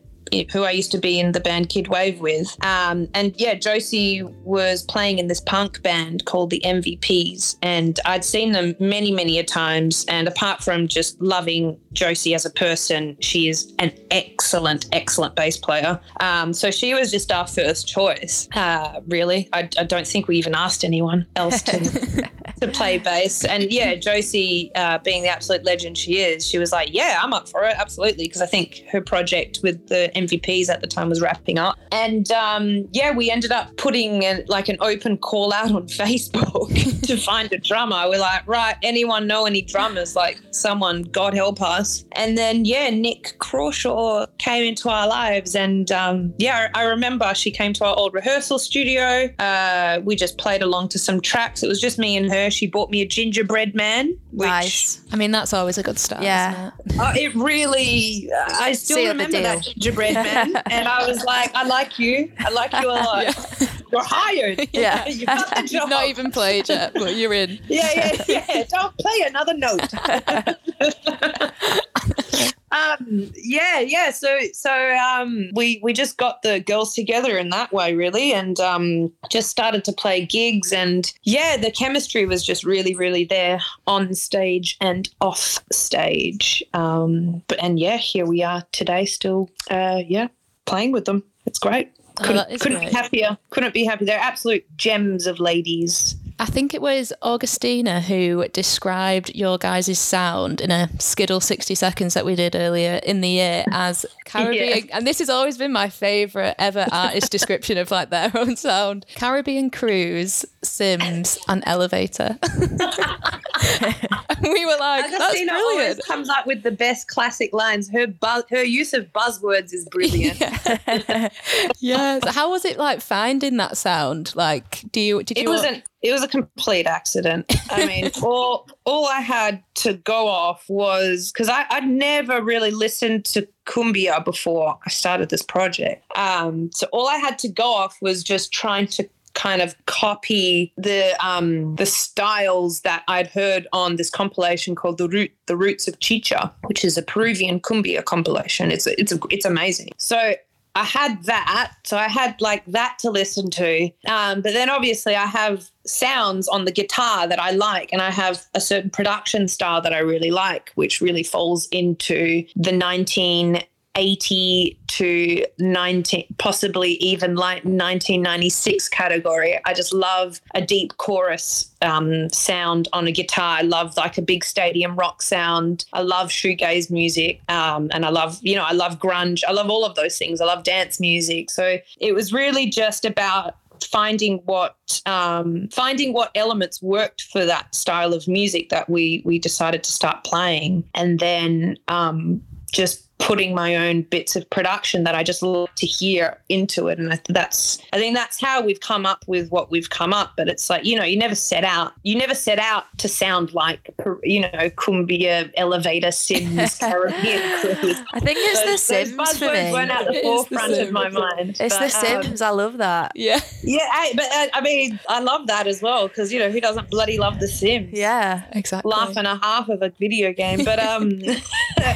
who I used to be in the band Kid Wave with. Um, and yeah, Josie was playing in this punk band called the MVPs, and I'd seen them many, many a times. And apart from just loving Josie as a person, she is an excellent, excellent bass player. Um, so she was just our first choice. Uh, really, I, I don't think we even asked anyone else to. to play bass. And yeah, Josie, uh, being the absolute legend she is, she was like, "Yeah, I'm up for it, absolutely," because I think her project with the MVPs at the time was wrapping up. And um, yeah, we ended up putting a, like an open call out on Facebook to find a drummer. We're like, right, anyone know any drummers? Like someone, God help us. And then yeah, Nick Crawshaw came into our lives, and um, yeah, I remember she came to our old rehearsal studio. Uh, we just played along to some tracks. It was just me and her. She bought me a gingerbread man, which nice. I mean, that's always a good start. Yeah. Isn't it? uh, it really, uh, I still Seal remember that gingerbread man. and I was like, I like you. I like you a lot. You're hired. Yeah. you got the job. not even played yet, but you're in. yeah, yeah, yeah. Don't play another note. Um, yeah, yeah. So, so um, we we just got the girls together in that way, really, and um, just started to play gigs, and yeah, the chemistry was just really, really there on stage and off stage. Um, but and yeah, here we are today, still, uh, yeah, playing with them. It's great. Oh, Couldn't, is couldn't great. be happier. Couldn't be happier. They're absolute gems of ladies. I think it was Augustina who described your guys' sound in a Skiddle 60 seconds that we did earlier in the year as Caribbean. And this has always been my favourite ever artist description of like their own sound Caribbean Cruise, Sims, and Elevator. and we were like, that's Agustina always brilliant. comes up with the best classic lines. Her bu- her use of buzzwords is brilliant. yeah. So how was it like finding that sound? Like, do you, did It you, was an it was a complete accident. I mean, all all I had to go off was because I I'd never really listened to cumbia before I started this project. Um, so all I had to go off was just trying to kind of copy the um the styles that I'd heard on this compilation called the root the roots of chicha which is a Peruvian cumbia compilation it's it's it's amazing so I had that. So I had like that to listen to. Um, but then obviously I have sounds on the guitar that I like, and I have a certain production style that I really like, which really falls into the 1980 to 19, possibly even like 1996 category. I just love a deep chorus um, sound on a guitar. I love like a big stadium rock sound. I love shoegaze music, um, and I love you know I love grunge. I love all of those things. I love dance music. So it was really just about finding what um, finding what elements worked for that style of music that we we decided to start playing, and then um, just putting my own bits of production that I just love to hear into it. And I, that's, I think that's how we've come up with what we've come up. But it's like, you know, you never set out, you never set out to sound like, you know, cumbia, elevator, Sims, Caribbean cruise. I think it's Those- the those Sims for buzzwords me. weren't at It the the forefront of my mind. It's But, the um, Sims. I love that. yeah. yeah, I, but uh, I mean, I love that as well because you know who doesn't bloody love The Sims? Yeah. Exactly. laugh and a half of a video game but um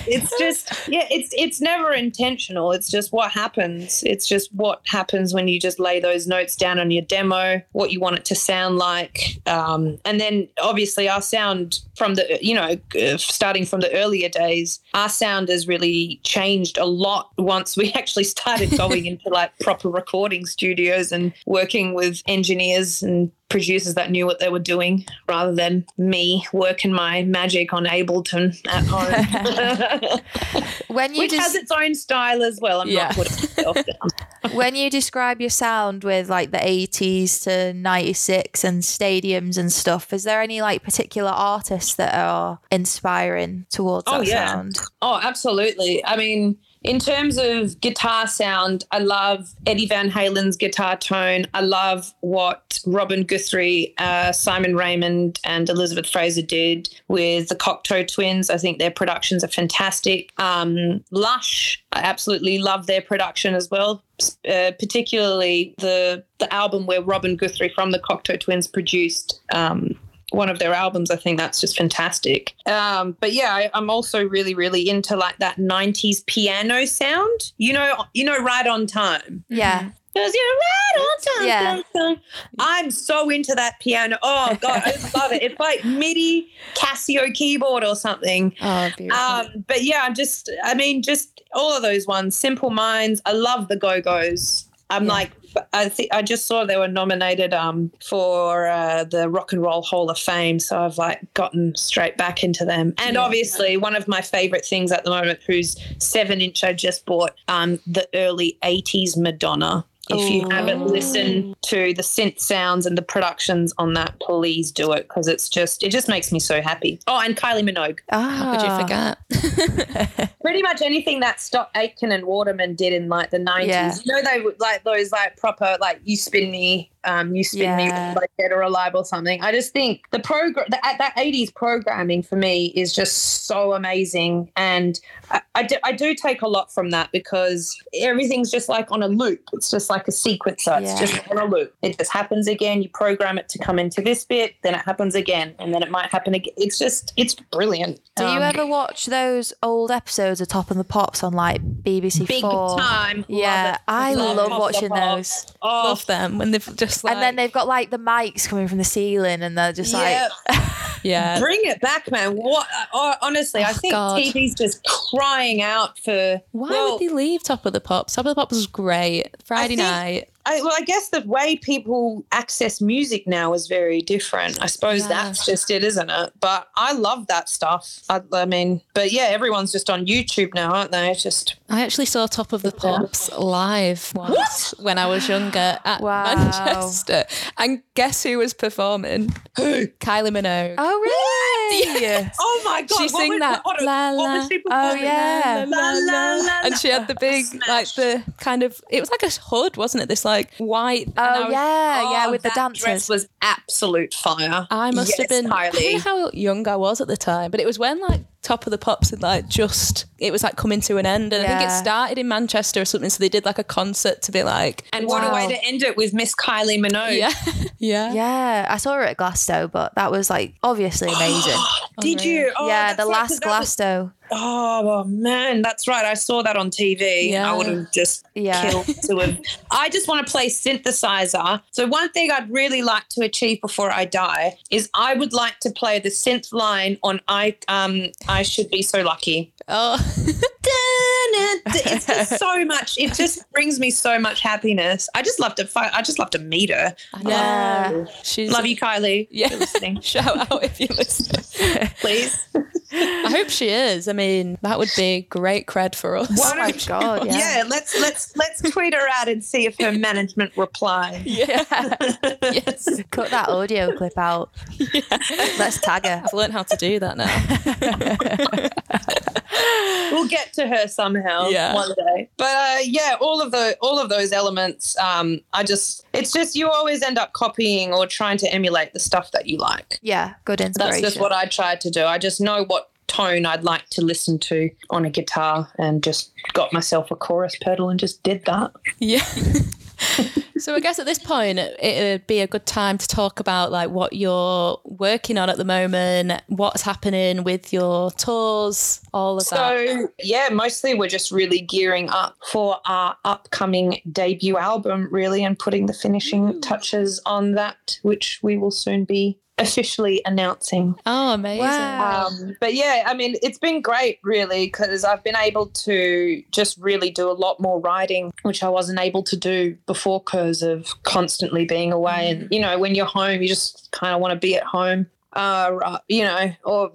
it's just yeah it's it's never intentional. It's just what happens. It's just what happens when you just lay those notes down on your demo what you want it to sound like. Um and then obviously our sound from the you know uh, starting from the earlier days our sound has really changed a lot once we actually started going into like proper recording studios and working with engineers and producers that knew what they were doing rather than me working my magic on Ableton at home. When you Which has its own style as well. I'm Yeah. not putting myself down. When you describe your sound with like the 80s to 96 and stadiums and stuff, is there any like particular artists that are inspiring towards Oh, that yeah. sound? Oh, absolutely. I mean, in terms of guitar sound, I love Eddie Van Halen's guitar tone. I love what Robin Guthrie, uh, Simon Raymonde, and Elizabeth Fraser did with the Cocteau Twins. I think their productions are fantastic. Um, Lush, I absolutely love their production as well. Uh, particularly the the album where Robin Guthrie from the Cocteau Twins produced um, one of their albums. I think that's just fantastic. Um, but yeah, I, I'm also really, really into like that '90s piano sound. You know, you know, right on time. Yeah. Because you're right on time. Yeah. I'm so into that piano. Oh god, I love it. It's like MIDI Casio keyboard or something. Oh, beautiful. Um, but yeah, I'm just, I mean, just all of those ones. Simple Minds. I love the Go Go's. I'm Yeah. like, I think I just saw they were nominated um, for uh, the Rock and Roll Hall of Fame, so I've like gotten straight back into them. And Yeah. obviously, one of my favorite things at the moment, who's seven inch I just bought, um, the early '80s Madonna. If you Ooh. haven't listened to the synth sounds and the productions on that, please do it because it's just it just makes me so happy. Oh, and Kylie Minogue. How could you Ah. forget? Pretty much anything that Stock Aitken and Waterman did in like the nineties. Yeah. You know, they would like those like proper like you spin me, um, you spin Yeah. me like dead or alive or something. I just think the program that that eighties programming for me is just so amazing, and I, I, do, I do take a lot from that because everything's just like on a loop. It's just like a sequencer. It's Yeah. just on a loop. It just happens again. You program it to come into this bit, then it happens again, and then it might happen again. It's just it's brilliant. Do you Um, ever watch those old episodes of Top and the Pops on like BBC big Four? time? Yeah, it. I Love love Top of the watching those. Oh, Love them when they've just like. and then they've got like the mics coming from the ceiling, and they're just like, yeah. Bring it back, man. What? Oh, honestly, I Oh, think God. TV's just crying out for. Why well, would they leave Top of the Pops? Top of the Pops was great. Friday think- night. I, well, I guess the way people access music now is very different. I suppose Yeah. that's just it, isn't it? But I love that stuff. I, I mean, but yeah, everyone's just on YouTube now, aren't they? It's just I actually saw Top of the Pops live once when I was younger at Wow. Manchester. And guess who was performing? who? Kylie Minogue. oh Oh, really? Oh my god! She sang was- that, What, la, what la. she Oh yeah. La, la, la, and she had the big, like the kind of, it was like a hood, wasn't it? This like white. Oh was- yeah, yeah, Oh, with the dancers. dress was absolute fire. I must have Yes, been. I don't know how young I was at the time, but it was when like Top of the Pops had like just it was like coming to an end, and I think it started in Manchester or something. So they did like a concert to be like, And what a way to end it with Miss Kylie Minogue. yeah, yeah, yeah, I saw her at Glasto, but that was like obviously amazing. Did you? Oh, yeah, the right, last was- Oh, well, man, that's right. I saw that on TV. Yeah. I would have just Yeah. killed to have. I just want to play synthesizer. So one thing I'd really like to achieve before I die is I would like to play the synth line on I um I should be so lucky. Oh, It's just so much. It just brings me so much happiness. I just love to fight. I just love to meet her. Yeah. know. She's Love you, Kylie. Yeah. If you're listening, Shout out if you listen. please. I hope she is. I mean, that would be great cred for us. Oh my god, yeah. Yeah, let's let's let's tweet her out and see if her management reply. Yeah. yes. Cut that audio clip out. Let's tag her. I've learned how to do that now. we'll get to her somehow Yeah. one day. But uh, yeah, all of the all of those elements, um, I just it's just you always end up copying or trying to emulate the stuff that you like. Yeah, good inspiration. That's just what I tried to do. I just know what tone I'd like to listen to on a guitar and just got myself a chorus pedal and just did that. Yeah. so I guess at this point it would be a good time to talk about like what you're working on at the moment, what's happening with your tours, all of that. So yeah, mostly we're just really gearing up for our upcoming debut album, really, and putting the finishing touches on that, which we will soon be officially announcing. Oh, amazing. Wow. Um, but yeah, I mean, it's been great, really, because I've been able to just really do a lot more writing, which I wasn't able to do before because of constantly being away. And, you know, when you're home, you just kind of want to be at home. Uh, ri- you know, or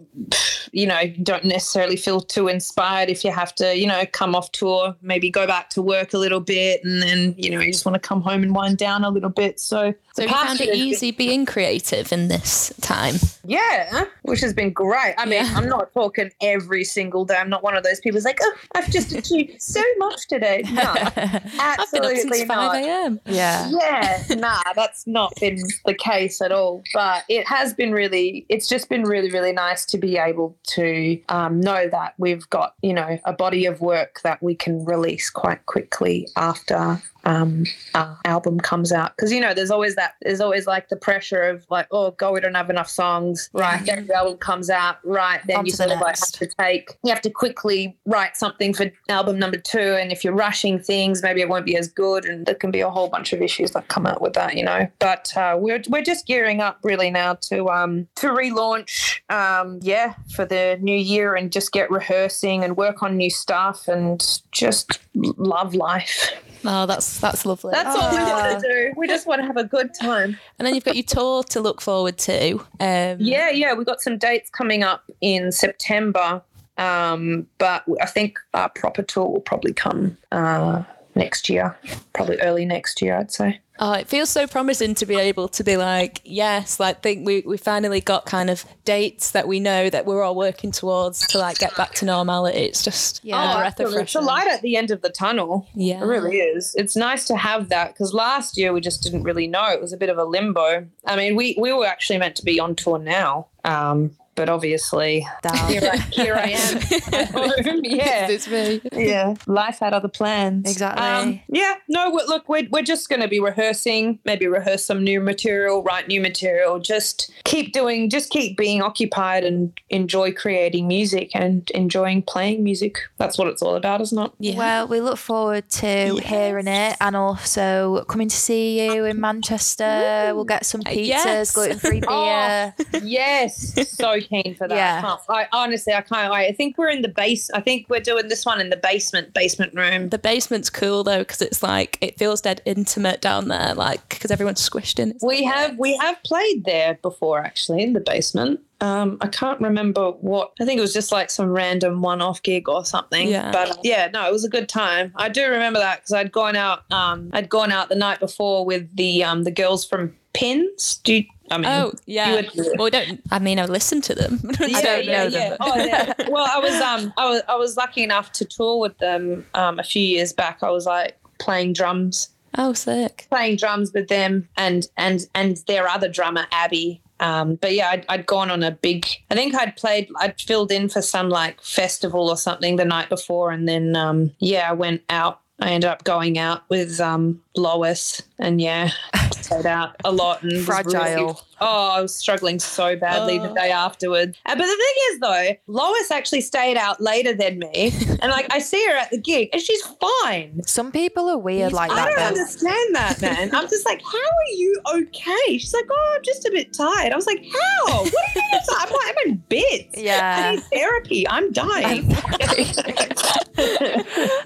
you know, don't necessarily feel too inspired if you have to, you know, come off tour, maybe go back to work a little bit, and then you know, you just want to come home and wind down a little bit. So, So the have you found it has been- easy being creative in this time? Yeah, which has been great. I mean, Yeah. I'm not talking every single day. I'm not one of those people who's like, oh, I've just achieved so much today. No, I've been up absolutely since 5 a.m. yeah. Yeah, nah, that's not been the case at all. But it has been really, it's just been really, really nice to be able to um, know that we've got, you know, a body of work that we can release quite quickly after um, our album comes out. Because, you know, there's always that, there's always like the pressure of like, oh, God, we don't have enough songs. Right. Then the album comes out. Right. Then On you to the sort of like have to take, you have to quickly write something for album number two. And if you're rushing things, maybe it won't be as good. And there can be a whole bunch of issues that come out with that, you know. But uh, we're, we're just gearing up really now to um to relaunch um yeah for the new year and just get rehearsing and work on new stuff and just love life. Oh, that's that's lovely. That's all we want to do. We just want to have a good time. and then you've got your tour to look forward to. Um, Yeah, yeah, we've got some dates coming up in September. Um, but I think our proper tour will probably come uh, next year, probably early next year, I'd say. Oh, it feels so promising to be able to be like, yes, like think we we finally got kind of dates that we know that we're all working towards to like get back to normality. It's just Yeah. a breath of fresh It's a air. light at the end of the tunnel. Yeah. It really is. It's nice to have that because last year we just didn't really know. It was a bit of a limbo. I mean, we, we were actually meant to be on tour now. Um, but obviously, here I, here I am at. Yeah. It's me. yeah, life had other plans. Exactly. Um, yeah, no, look, we're, we're just going to be rehearsing, maybe rehearse some new material, write new material, just keep doing, just keep being occupied and enjoy creating music and enjoying playing music. That's what it's all about, isn't it? Yeah. Well, we look forward to hearing it and also coming to see you in Manchester. We'll get some pizzas, yes. gluten free beer. Oh, yes, so keen for that. Yeah. I, I honestly, I can't. I think we're in the base. I think we're doing this one in the basement, basement room. the basement's cool though because it's like it feels dead intimate down there, like because everyone's squished in. We have we have played there before, actually, in the basement. Um, I can't remember what. I think it was just like some random one-off gig or something. Yeah. But yeah, no, it was a good time. I do remember that because I'd gone out. Um, I'd gone out the night before with the um the girls from Pins. Do you, I mean? Oh yeah. would- well, don't. I mean, I listened to them. I Yeah, don't yeah, know them. yeah. Oh, yeah. Well, I was um I was I was lucky enough to tour with them um a few years back. I was like playing drums Oh, sick. playing drums with them and and and their other drummer Abby. Um, but yeah, I'd, I'd gone on a big. I think I'd played. I'd filled in for some like festival or something the night before, and then um, yeah, I went out. I ended up going out with um, Lois, and yeah, out a lot and Fragile. Oh, I was struggling so badly the Oh. day afterward. Uh, but the thing is, though, Lois actually stayed out later than me, and like I see her at the gig, and she's fine. Some people are weird like I that. don't though. understand that, man. I'm just like, how are you okay? She's like, oh, I'm just a bit tired. I was like, how? What do you mean? I'm like, I'm in bits. Yeah, I Yeah. need therapy. I'm dying.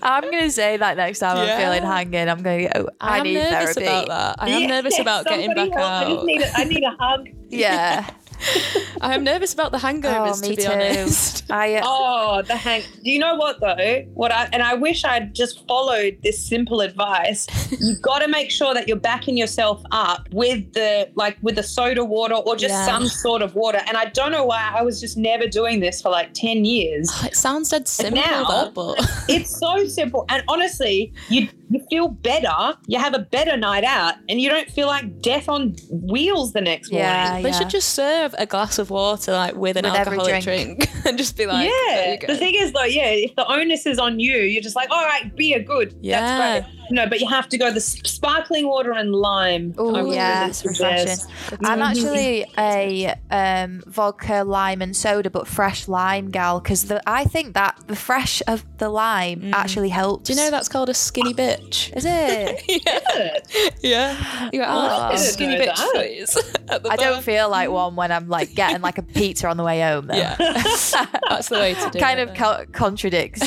I'm going to say that next time Yeah. I'm feeling hanging. I'm going to go, I, I, am need nervous therapy. about that. I am Yeah, nervous about getting back help. I out. just need a, I need a hug. Yeah. I am nervous about the hangovers, oh, me to be too. honest. I, uh, Oh, the hang. Do you know what though? What I and I wish I'd just followed this simple advice. You've got to make sure that you're backing yourself up with the like with the soda water or just Yeah. some sort of water. And I don't know why I was just never doing this for like ten years. It sounds dead simple, now- that, but It's so simple. And honestly, you you feel better. You have a better night out, and you don't feel like death on wheels the next Yeah, morning. they yeah. should just serve a glass of water like with an With alcoholic drink. drink. and just be like, there yeah. you go. The thing is, though, yeah, if the onus is on you, you're just like, all right, beer, good. Yeah. That's great. No, but you have to go the sparkling water and lime. Oh would yeah, really it's refreshing. I'm actually a um, vodka, lime, and soda, but fresh lime gal because the I think that the fresh of the lime actually helps. Do you know that's called a skinny bitch? Is it? yeah. yeah. You're Oh, like, I oh, didn't skinny bitch, that. please. At the I don't feel like one when I'm like getting like a pizza on the way home. Though. Yeah. That's the way to do kind it. of co- contradicts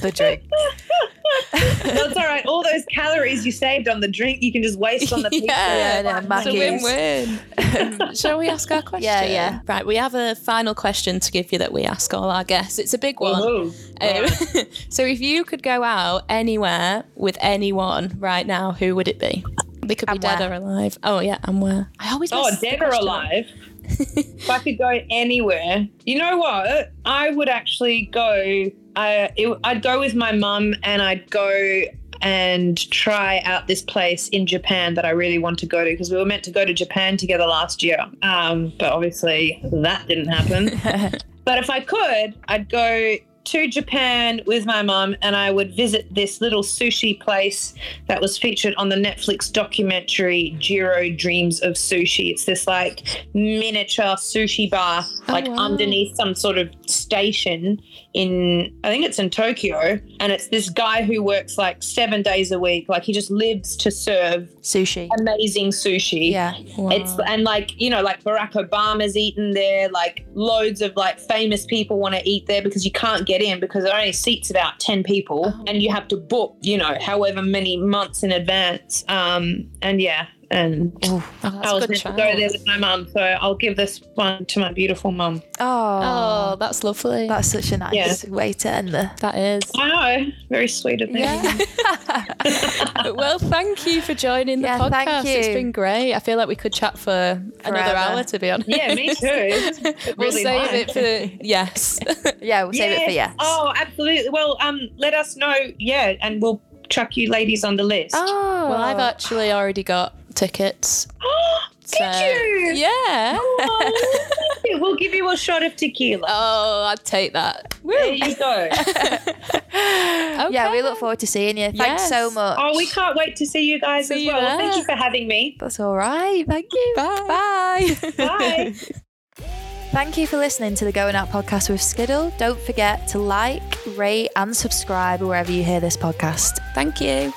the drink. That's all right. All those calories you saved on the drink, you can just waste on the pizza. Yeah, no, Fine. It's a win-win. Um, Shall we ask our question? Yeah, yeah. Right, we have a final question to give you that we ask all our guests. It's a big one. Woohoo. Um, so if you could go out anywhere with anyone right now, who would it be? They could be And dead where? or alive. Oh yeah, and where? I always Oh, mess dead or alive. if I could go anywhere, you know what? I would actually go. Uh, it, I'd go with my mum, and I'd go and try out this place in Japan that I really want to go to because we were meant to go to Japan together last year. Um, but obviously that didn't happen. but if I could, I'd go to Japan with my mum and I would visit this little sushi place that was featured on the Netflix documentary Jiro Dreams of Sushi. It's this like miniature sushi bar, like wow. underneath some sort of station in, I think it's in Tokyo. And it's this guy who works like seven days a week. Like he just lives to serve Sushi. amazing sushi. Yeah. It's and like you know like Barack Obama's eaten there. Like loads of like famous people want to eat there because you can't get in because it only seats about ten people Oh. and you have to book you know however many months in advance. Um and yeah and Oh, that's I a was good meant to go there with my mum, so I'll give this one to my beautiful mum. Oh, Oh, that's lovely. that's such a nice Yeah. way to end the. that is. I know, very sweet of me. Yeah. well, thank you for joining the Yeah, podcast. thank It's you. been great. I feel like we could chat for another hour, to be honest. Yeah, me too. we'll Really save nice. it for yes. yeah, we'll save it for Yes. yes. Oh, absolutely. Well, um, let us know. Yeah, and we'll chuck you ladies on the list. Oh. well, I've actually already got tickets. Did so- you? Yeah. Oh, we'll give you a shot of tequila. oh, I'd take that. there you go. Yeah, we look forward to seeing you. Thanks so much. Oh, we can't wait to see you guys See as you well. Well, Thank you for having me. That's all right. Thank you. Bye. Bye. Bye. Thank you for listening to the Going Out podcast with Skiddle. Don't forget to like, rate, and subscribe wherever you hear this podcast. Thank you.